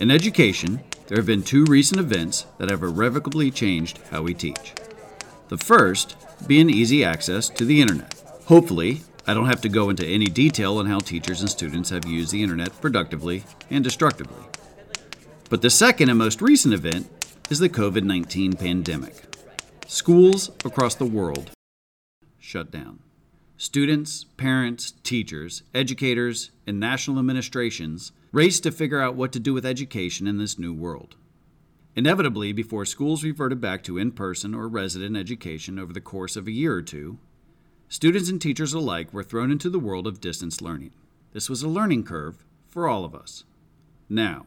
In education, there have been two recent events that have irrevocably changed how we teach. The first being easy access to the internet. Hopefully, I don't have to go into any detail on how teachers and students have used the internet productively and destructively. But the second and most recent event is the COVID 19 pandemic. Schools across the world shut down. Students, parents, teachers, educators, and national administrations raced to figure out what to do with education in this new world. Inevitably, before schools reverted back to in person or resident education over the course of a year or two, students and teachers alike were thrown into the world of distance learning. This was a learning curve for all of us. Now,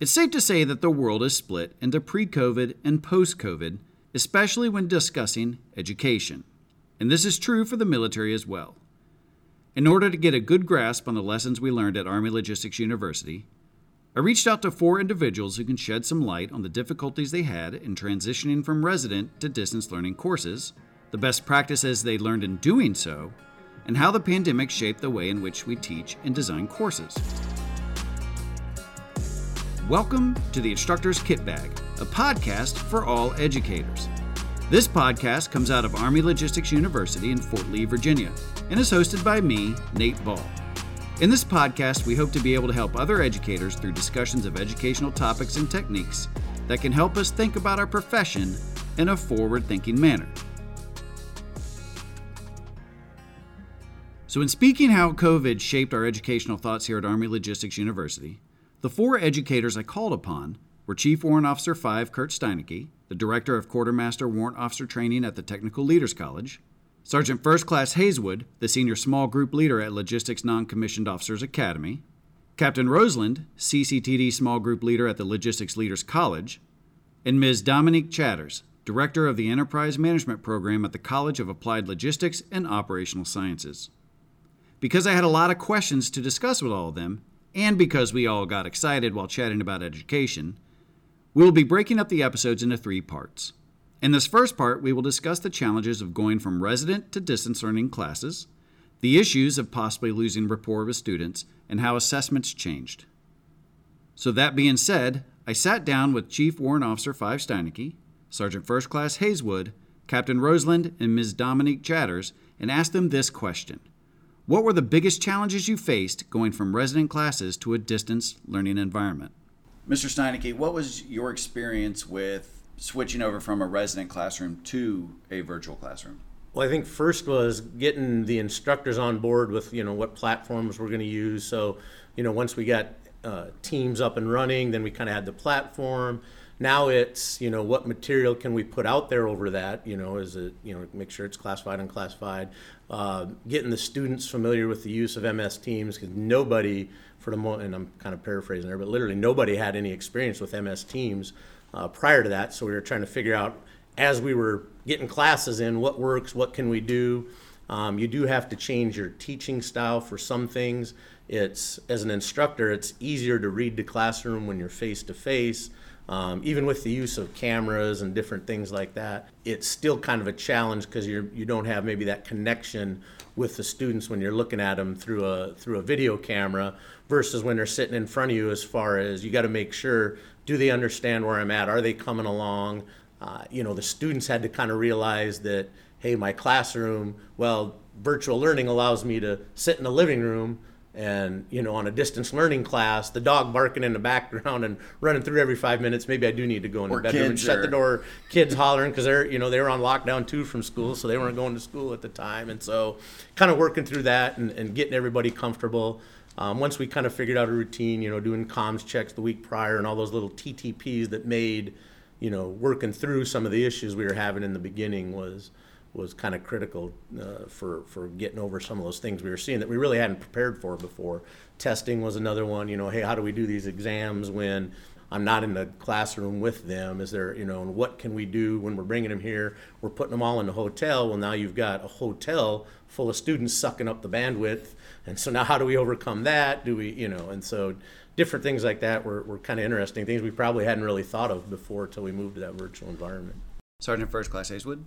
it's safe to say that the world is split into pre COVID and post COVID, especially when discussing education and this is true for the military as well. In order to get a good grasp on the lessons we learned at Army Logistics University, I reached out to four individuals who can shed some light on the difficulties they had in transitioning from resident to distance learning courses, the best practices they learned in doing so, and how the pandemic shaped the way in which we teach and design courses. Welcome to the Instructor's Kit Bag, a podcast for all educators. This podcast comes out of Army Logistics University in Fort Lee, Virginia, and is hosted by me, Nate Ball. In this podcast, we hope to be able to help other educators through discussions of educational topics and techniques that can help us think about our profession in a forward thinking manner. So, in speaking how COVID shaped our educational thoughts here at Army Logistics University, the four educators I called upon were Chief Warrant Officer 5 Kurt Steinecke, the Director of Quartermaster Warrant Officer Training at the Technical Leaders College, Sergeant First Class Hayeswood, the Senior Small Group Leader at Logistics Non Commissioned Officers Academy, Captain Roseland, CCTD Small Group Leader at the Logistics Leaders College, and Ms. Dominique Chatters, Director of the Enterprise Management Program at the College of Applied Logistics and Operational Sciences. Because I had a lot of questions to discuss with all of them, and because we all got excited while chatting about education, we will be breaking up the episodes into three parts. In this first part, we will discuss the challenges of going from resident to distance learning classes, the issues of possibly losing rapport with students, and how assessments changed. So, that being said, I sat down with Chief Warrant Officer 5 Steinecke, Sergeant First Class Hayeswood, Captain Roseland, and Ms. Dominique Chatters and asked them this question What were the biggest challenges you faced going from resident classes to a distance learning environment? Mr. Steinecke, what was your experience with switching over from a resident classroom to a virtual classroom? Well, I think first was getting the instructors on board with you know what platforms we're going to use. So, you know, once we got uh, teams up and running, then we kind of had the platform. Now it's you know what material can we put out there over that? You know, is it you know make sure it's classified, unclassified. Uh, getting the students familiar with the use of MS Teams because nobody for the moment, and I'm kind of paraphrasing there, but literally nobody had any experience with MS Teams uh, prior to that. So we were trying to figure out as we were getting classes in what works, what can we do. Um, you do have to change your teaching style for some things. It's as an instructor, it's easier to read the classroom when you're face to face. Even with the use of cameras and different things like that, it's still kind of a challenge because you you don't have maybe that connection with the students when you're looking at them through a through a video camera versus when they're sitting in front of you as far as you got to make sure do they understand where I'm at? Are they coming along? Uh, you know the students had to kind of realize that hey my classroom well virtual learning allows me to sit in the living room and you know on a distance learning class the dog barking in the background and running through every five minutes maybe i do need to go in the bedroom and shut are... the door. Kids hollering because they're you know they were on lockdown too from school so they weren't going to school at the time. And so kind of working through that and, and getting everybody comfortable. Um, once we kind of figured out a routine you know doing comms checks the week prior and all those little ttps that made you know working through some of the issues we were having in the beginning was was kind of critical uh, for for getting over some of those things we were seeing that we really hadn't prepared for before. Testing was another one. You know, hey, how do we do these exams when I'm not in the classroom with them? Is there, you know, and what can we do when we're bringing them here? We're putting them all in a hotel. Well, now you've got a hotel full of students sucking up the bandwidth, and so now how do we overcome that? Do we, you know, and so different things like that were, were kind of interesting things we probably hadn't really thought of before until we moved to that virtual environment. Sergeant First Class Hayeswood.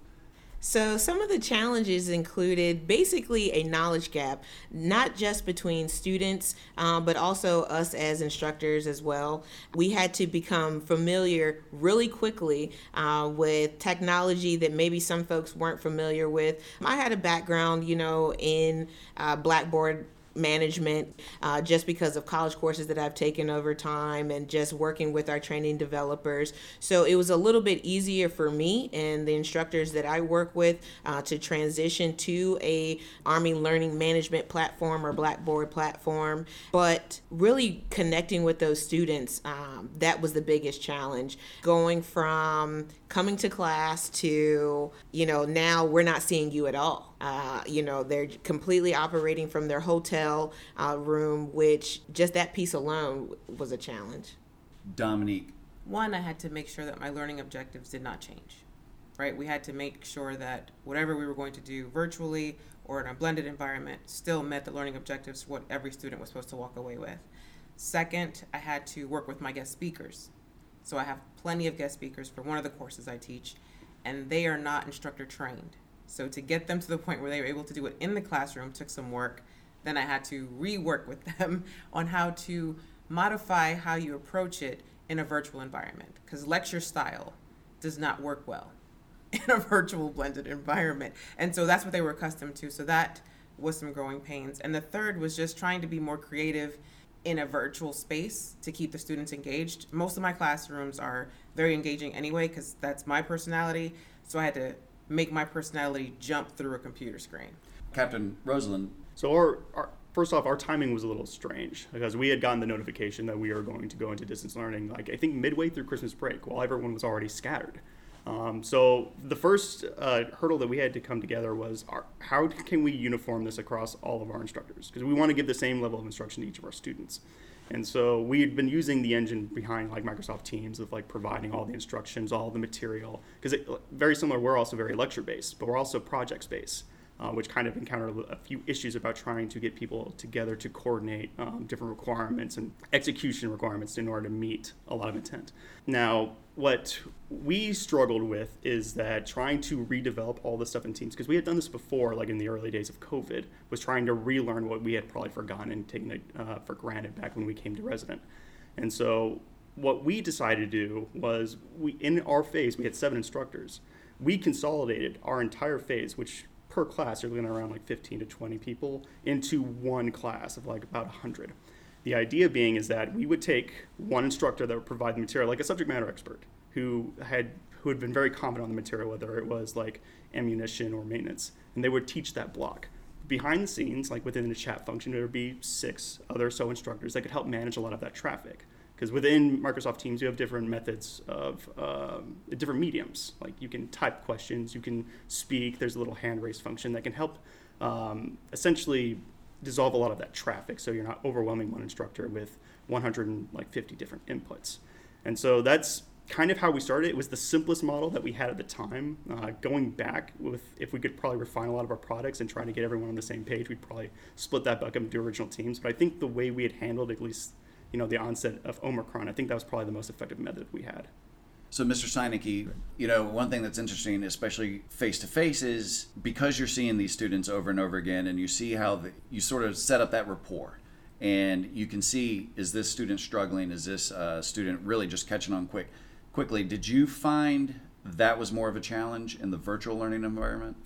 So, some of the challenges included basically a knowledge gap, not just between students, um, but also us as instructors as well. We had to become familiar really quickly uh, with technology that maybe some folks weren't familiar with. I had a background, you know, in uh, Blackboard management uh, just because of college courses that I've taken over time and just working with our training developers. So it was a little bit easier for me and the instructors that I work with uh, to transition to a Army learning management platform or Blackboard platform. But really connecting with those students, um, that was the biggest challenge. Going from coming to class to, you know, now we're not seeing you at all. Uh, you know, they're completely operating from their hotel uh, room, which just that piece alone was a challenge. Dominique. One, I had to make sure that my learning objectives did not change, right? We had to make sure that whatever we were going to do virtually or in a blended environment still met the learning objectives, what every student was supposed to walk away with. Second, I had to work with my guest speakers. So I have plenty of guest speakers for one of the courses I teach, and they are not instructor trained. So to get them to the point where they were able to do it in the classroom took some work. Then I had to rework with them on how to modify how you approach it in a virtual environment because lecture style does not work well in a virtual blended environment. And so that's what they were accustomed to. So that was some growing pains. And the third was just trying to be more creative in a virtual space to keep the students engaged. Most of my classrooms are very engaging anyway because that's my personality. So I had to make my personality jump through a computer screen. Captain Rosalind. So our, our first off, our timing was a little strange because we had gotten the notification that we are going to go into distance learning, like I think midway through Christmas break, while everyone was already scattered. Um, so the first uh, hurdle that we had to come together was our, how can we uniform this across all of our instructors? Because we want to give the same level of instruction to each of our students. And so we had been using the engine behind like Microsoft Teams of like providing all the instructions, all the material. Because very similar, we're also very lecture based, but we're also projects based uh, which kind of encountered a few issues about trying to get people together to coordinate um, different requirements and execution requirements in order to meet a lot of intent. Now, what we struggled with is that trying to redevelop all this stuff in teams because we had done this before like in the early days of covid was trying to relearn what we had probably forgotten and taken it uh, for granted back when we came to resident and so what we decided to do was we in our phase we had seven instructors we consolidated our entire phase which per class, you're looking around like 15 to 20 people into one class of like about 100. The idea being is that we would take one instructor that would provide the material, like a subject matter expert, who had who had been very confident on the material, whether it was like ammunition or maintenance, and they would teach that block. Behind the scenes, like within the chat function, there would be six other so instructors that could help manage a lot of that traffic because within Microsoft Teams you have different methods of um, different mediums. Like you can type questions, you can speak. There's a little hand raise function that can help um, essentially dissolve a lot of that traffic, so you're not overwhelming one instructor with 150 different inputs. And so that's kind of how we started. It was the simplest model that we had at the time. Uh, going back with, if we could probably refine a lot of our products and try to get everyone on the same page, we'd probably split that bucket into original teams. But I think the way we had handled at least you know, the onset of Omicron. I think that was probably the most effective method we had. So, Mr. Steinecke, you know, one thing that's interesting, especially face to face, is because you're seeing these students over and over again, and you see how the, you sort of set up that rapport, and you can see is this student struggling? Is this uh, student really just catching on quick, quickly? Did you find that was more of a challenge in the virtual learning environment?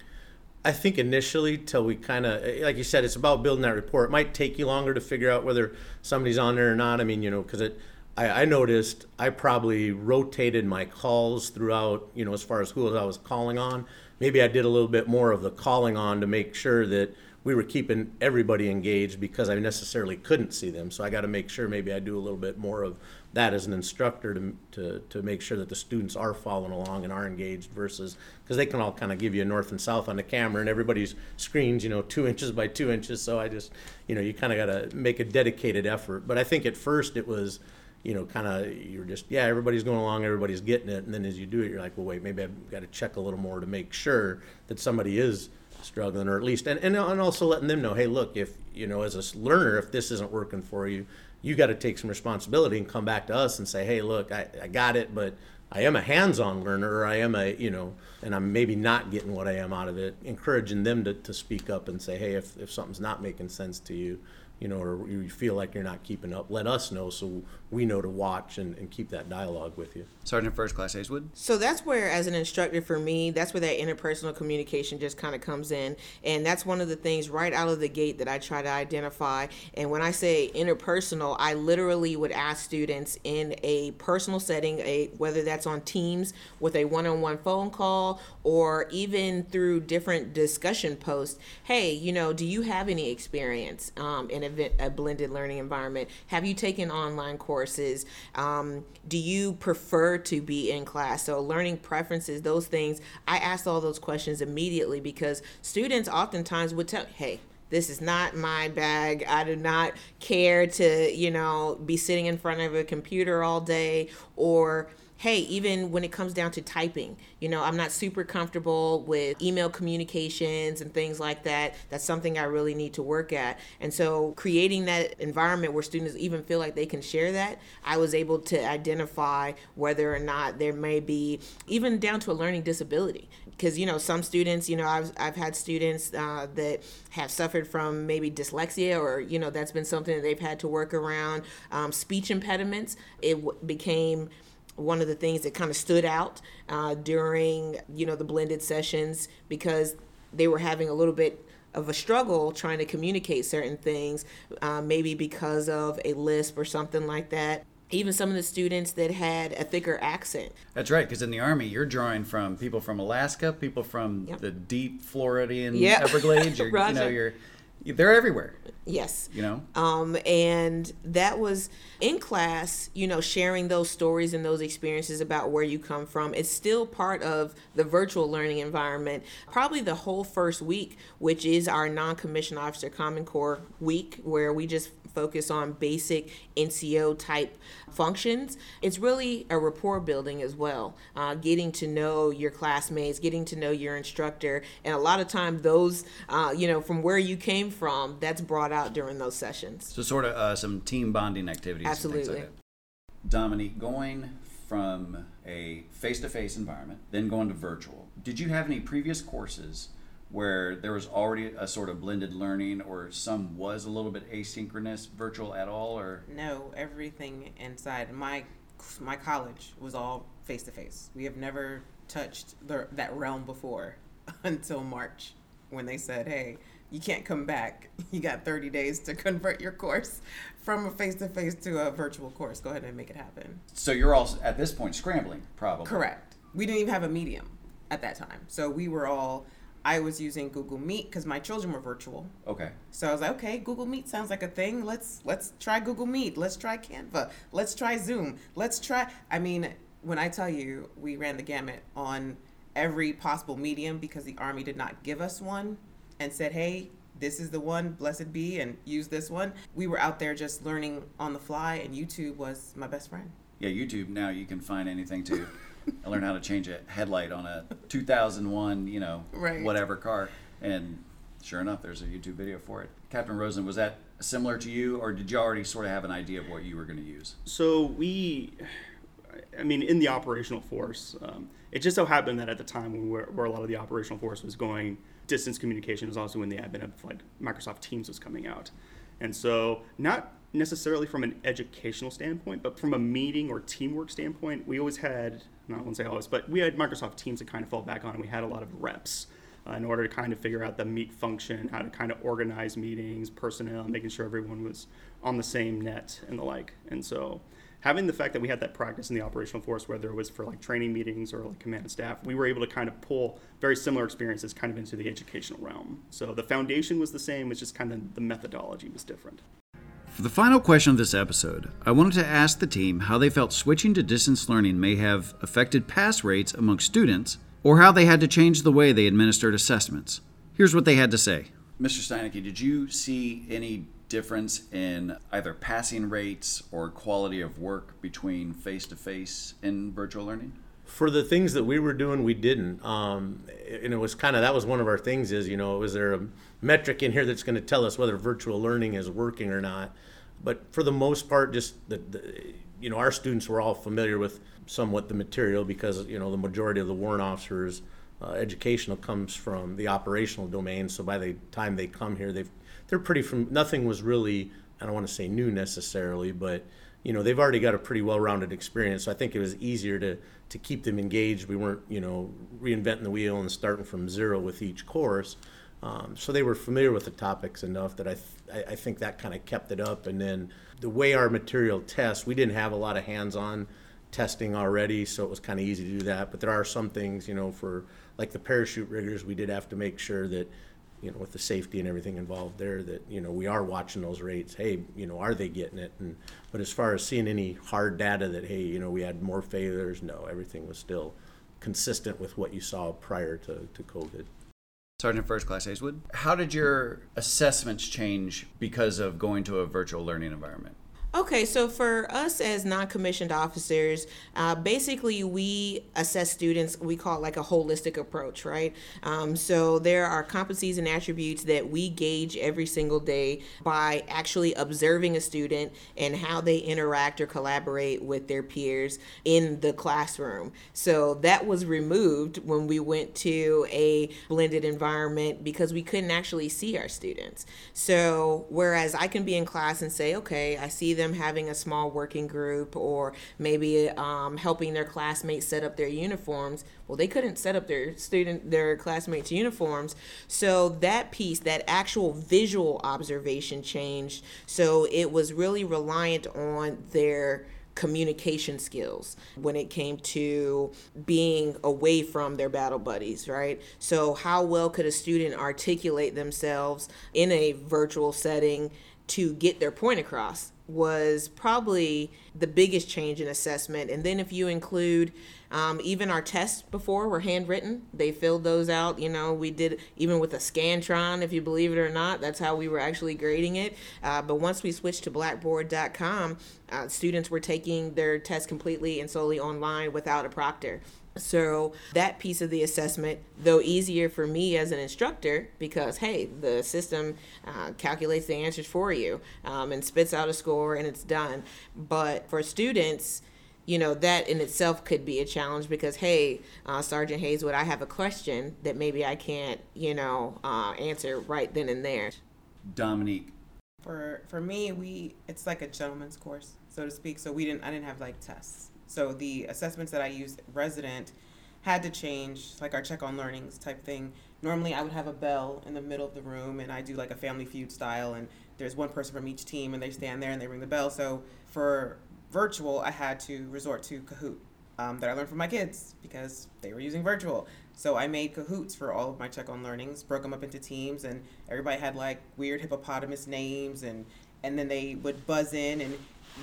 I think initially, till we kind of, like you said, it's about building that rapport. It might take you longer to figure out whether somebody's on there or not. I mean, you know, because it, I, I, noticed I probably rotated my calls throughout, you know, as far as who I was calling on. Maybe I did a little bit more of the calling on to make sure that we were keeping everybody engaged because I necessarily couldn't see them. So I got to make sure maybe I do a little bit more of that as an instructor to, to, to make sure that the students are following along and are engaged versus because they can all kind of give you a north and south on the camera and everybody's screens you know two inches by two inches so i just you know you kind of got to make a dedicated effort but i think at first it was you know kind of you're just yeah everybody's going along everybody's getting it and then as you do it you're like well wait maybe i've got to check a little more to make sure that somebody is struggling or at least and, and, and also letting them know hey look if you know as a learner if this isn't working for you you got to take some responsibility and come back to us and say, hey, look, I, I got it, but I am a hands-on learner, or I am a, you know, and I'm maybe not getting what I am out of it. Encouraging them to, to speak up and say, hey, if, if something's not making sense to you, you know, or you feel like you're not keeping up, let us know so we know to watch and, and keep that dialogue with you. Sergeant First Class Hazewood? So that's where, as an instructor for me, that's where that interpersonal communication just kind of comes in. And that's one of the things right out of the gate that I try to identify. And when I say interpersonal, I literally would ask students in a personal setting, a, whether that's on Teams with a one on one phone call or even through different discussion posts, hey, you know, do you have any experience um, in a, a blended learning environment? Have you taken online courses? Um, do you prefer to be in class? So, learning preferences, those things, I asked all those questions immediately because students oftentimes would tell, hey, this is not my bag. I do not care to, you know, be sitting in front of a computer all day or hey, even when it comes down to typing, you know, I'm not super comfortable with email communications and things like that. That's something I really need to work at. And so creating that environment where students even feel like they can share that, I was able to identify whether or not there may be even down to a learning disability. Because, you know, some students, you know, I've, I've had students uh, that have suffered from maybe dyslexia or, you know, that's been something that they've had to work around. Um, speech impediments, it w- became one of the things that kind of stood out uh, during you know the blended sessions because they were having a little bit of a struggle trying to communicate certain things, uh, maybe because of a lisp or something like that. Even some of the students that had a thicker accent. That's right, because in the Army, you're drawing from people from Alaska, people from Yep. the deep Floridian Yep. Everglades. You're, you know, you're they're everywhere. Yes. You know. Um, and that was in class, you know, sharing those stories and those experiences about where you come from. It's still part of the virtual learning environment. Probably the whole first week, which is our non commissioned officer Common Core week, where we just focus on basic NCO type functions. It's really a rapport building as well, uh, getting to know your classmates, getting to know your instructor, and a lot of time those, uh, you know, from where you came from, that's brought out during those sessions. So sort of uh, some team bonding activities. Absolutely. like. Dominique, going from a face-to-face environment, then going to virtual. Did you have any previous courses where there was already a sort of blended learning, or some was a little bit asynchronous, virtual at all, or No, everything inside my my college was all face to face. We have never touched the, that realm before until March when they said, "Hey, you can't come back. You got 30 days to convert your course from a face to face to a virtual course. Go ahead and make it happen." so you're all at this point scrambling, probably. Correct. We didn't even have a medium at that time. So we were all I was using Google Meet because my children were virtual. Okay. So I was like, okay, Google Meet sounds like a thing. Let's let's try Google Meet. Let's try Canva. Let's try Zoom. Let's try. I mean, when I tell you, we ran the gamut on every possible medium because the Army did not give us one and said, hey, this is the one, blessed be, and use this one. We were out there just learning on the fly, and YouTube was my best friend. Yeah, YouTube now you can find anything to learned how to change a headlight on a 2001, you know, Right. whatever car. And sure enough, there's a YouTube video for it. Captain Rosen, was that similar to you, or did you already sort of have an idea of what you were going to use? So we, I mean, in the operational force, um, it just so happened that at the time when where a lot of the operational force was going, distance communication was also when the advent of like Microsoft Teams was coming out, and so not necessarily from an educational standpoint, but from a meeting or teamwork standpoint, we always had, not won't say always, but we had Microsoft Teams to kind of fall back on. and We had a lot of reps uh, in order to kind of figure out the meet function, how to kind of organize meetings, personnel, making sure everyone was on the same net and the like. And so having the fact that we had that practice in the operational force, whether it was for like training meetings or like command and staff, we were able to kind of pull very similar experiences kind of into the educational realm. So the foundation was the same, it's just kind of the methodology was different. For the final question of this episode, I wanted to ask the team how they felt switching to distance learning may have affected pass rates among students, or how they had to change the way they administered assessments. Here's what they had to say. Mr. Steinecke, did you see any difference in either passing rates or quality of work between face to face and virtual learning? for the things that we were doing, we didn't. Um, and it was kind of that was one of our things is you know is there a metric in here that's going to tell us whether virtual learning is working or not? But for the most part, just the, the you know our students were all familiar with somewhat the material because you know the majority of the warrant officers uh, educational comes from the operational domain. So by the time they come here, they've they're pretty from nothing was really I don't want to say new necessarily, but you know they've already got a pretty well-rounded experience. So I think it was easier to to keep them engaged. We weren't you know reinventing the wheel and starting from zero with each course. Um, so they were familiar with the topics enough that I th- I think that kind of kept it up. And then the way our material tests, we didn't have a lot of hands-on testing already, so it was kind of easy to do that. But there are some things, you know, for like the parachute riggers, we did have to make sure that, you know, with the safety and everything involved there, that you know we are watching those rates. Hey, you know, are they getting it? And but as far as seeing any hard data that hey, you know, we had more failures, no, everything was still consistent with what you saw prior to, to COVID. Sergeant First Class Hazewood, how did your assessments change because of going to a virtual learning environment? Okay, so for us as non-commissioned officers, uh, basically we assess students. We call it like a holistic approach, right? Um, so there are competencies and attributes that we gauge every single day by actually observing a student and how they interact or collaborate with their peers in the classroom. So that was removed when we went to a blended environment because we couldn't actually see our students. So whereas I can be in class and say, okay, I see them having a small working group or maybe um, helping their classmates set up their uniforms. Well, they couldn't set up their student their classmates' uniforms, so that piece, that actual visual observation changed. So it was really reliant on their communication skills when it came to being away from their battle buddies, right? So, how well could a student articulate themselves in a virtual setting to get their point across? Was probably the biggest change in assessment. And then if you include um, even our tests before were handwritten, they filled those out. You know, we did even with a Scantron, if you believe it or not. That's how we were actually grading it. Uh, but once we switched to Blackboard.com, uh, students were taking their test completely and solely online without a proctor. So that piece of the assessment, though easier for me as an instructor, because hey, the system uh, calculates the answers for you um, and spits out a score and it's done. But for students, you know that in itself could be a challenge because hey, uh, Sergeant Hazewood, I have a question that maybe I can't, you know, uh, answer right then and there. Dominique. For for me, we it's like a gentleman's course, so to speak. So we didn't I didn't have like tests so the assessments that I used resident had to change, like our check on learnings type thing. Normally, I would have a bell in the middle of the room, and I do like a family feud style, and there's one person from each team, and they stand there and they ring the bell. So for virtual, I had to resort to Kahoot um, that I learned from my kids because they were using virtual. So I made Kahoots for all of my check on learnings, broke them up into teams, and everybody had like weird hippopotamus names, and and then they would buzz in, and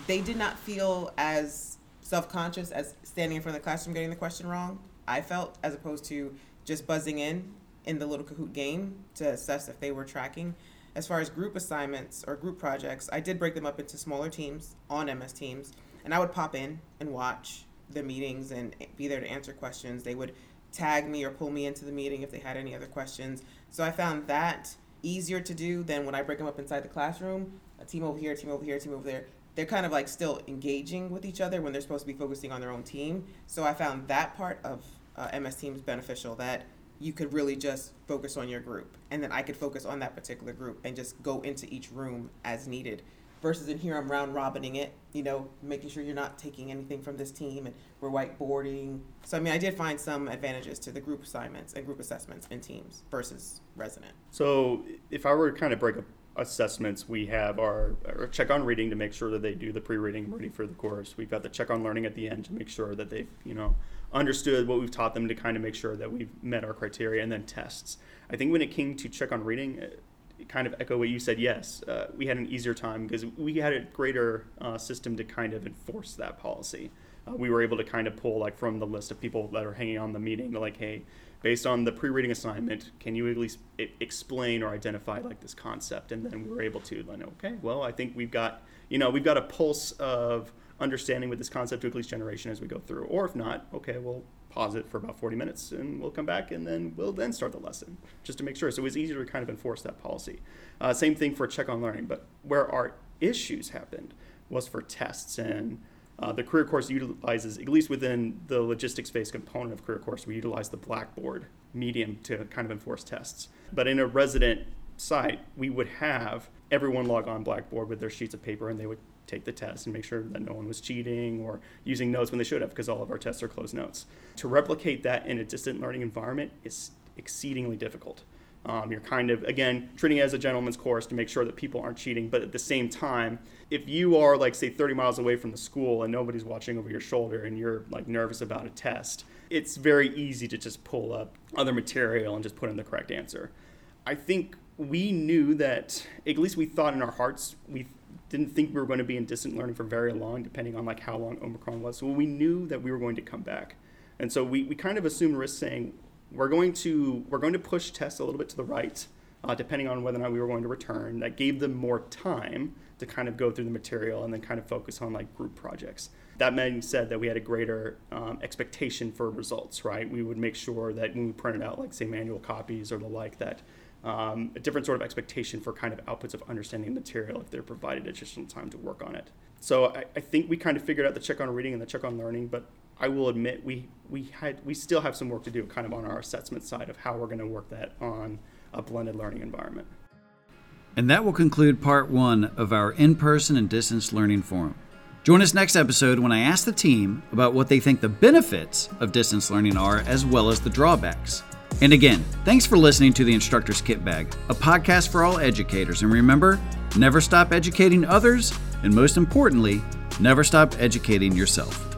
they did not feel as self conscious as standing in front of the classroom getting the question wrong. I felt as opposed to just buzzing in in the little Kahoot game to assess if they were tracking. As far as group assignments or group projects, I did break them up into smaller teams on MS Teams, and I would pop in and watch the meetings and be there to answer questions. They would tag me or pull me into the meeting if they had any other questions. So I found that easier to do than when I break them up inside the classroom. A team over here, a team over here, team over there they're kind of like still engaging with each other when they're supposed to be focusing on their own team. So I found that part of uh, MS Teams beneficial that you could really just focus on your group and then I could focus on that particular group and just go into each room as needed versus in here I'm round robining it, you know, making sure you're not taking anything from this team and we're whiteboarding. So I mean, I did find some advantages to the group assignments and group assessments in teams versus resident. So if I were to kind of break up assessments, we have our, our, check on reading to make sure that they do the pre-reading ready for the course. We've got the check on learning at the end to make sure that they've you know understood what we've taught them to kind of make sure that we've met our criteria, and then tests. I think when it came to check on reading, kind of echo what you said. Yes, uh, we had an easier time because we had a greater uh, system to kind of enforce that policy. Uh, we were able to kind of pull like from the list of people that are hanging on the meeting, like, hey, based on the pre-reading assignment, can you at least explain or identify like this concept? And then we were able to, like, okay, well, I think we've got, you know, we've got a pulse of understanding with this concept at least generation as we go through. Or if not, okay, we'll pause it for about 40 minutes and we'll come back and then we'll then start the lesson just to make sure. So it was easier to kind of enforce that policy. Uh, same thing for check on learning, but where our issues happened was for tests and uh, the career course utilizes, at least within the logistics based component of career course, we utilize the Blackboard medium to kind of enforce tests. But in a resident site, we would have everyone log on Blackboard with their sheets of paper and they would take the test and make sure that no one was cheating or using notes when they should have because all of our tests are closed notes. To replicate that in a distant learning environment is exceedingly difficult. Um, you're kind of, again, treating it as a gentleman's course to make sure that people aren't cheating. But at the same time, if you are, like, say, 30 miles away from the school and nobody's watching over your shoulder and you're, like, nervous about a test, it's very easy to just pull up other material and just put in the correct answer. I think we knew that, at least we thought in our hearts, we didn't think we were going to be in distant learning for very long, depending on like how long Omicron was. So we knew that we were going to come back, and so we, we kind of assumed risk saying we're going to we're going to push tests a little bit to the right, uh, depending on whether or not we were going to return. That gave them more time to kind of go through the material and then kind of focus on like group projects. That being said, that we had a greater um, expectation for results. Right, we would make sure that when we printed out like say manual copies or the like that. Um, a different sort of expectation for kind of outputs of understanding material if they're provided additional time to work on it. So I, I think we kind of figured out the check on reading and the check on learning, but I will admit we we had we still have some work to do kind of on our assessment side of how we're going to work that on a blended learning environment. And that will conclude part 1 of our in-person and distance learning forum. Join us next episode when I ask the team about what they think the benefits of distance learning are as well as the drawbacks. And again, thanks for listening to the Instructor's Kit Bag, a podcast for all educators. And remember, never stop educating others, and most importantly, never stop educating yourself.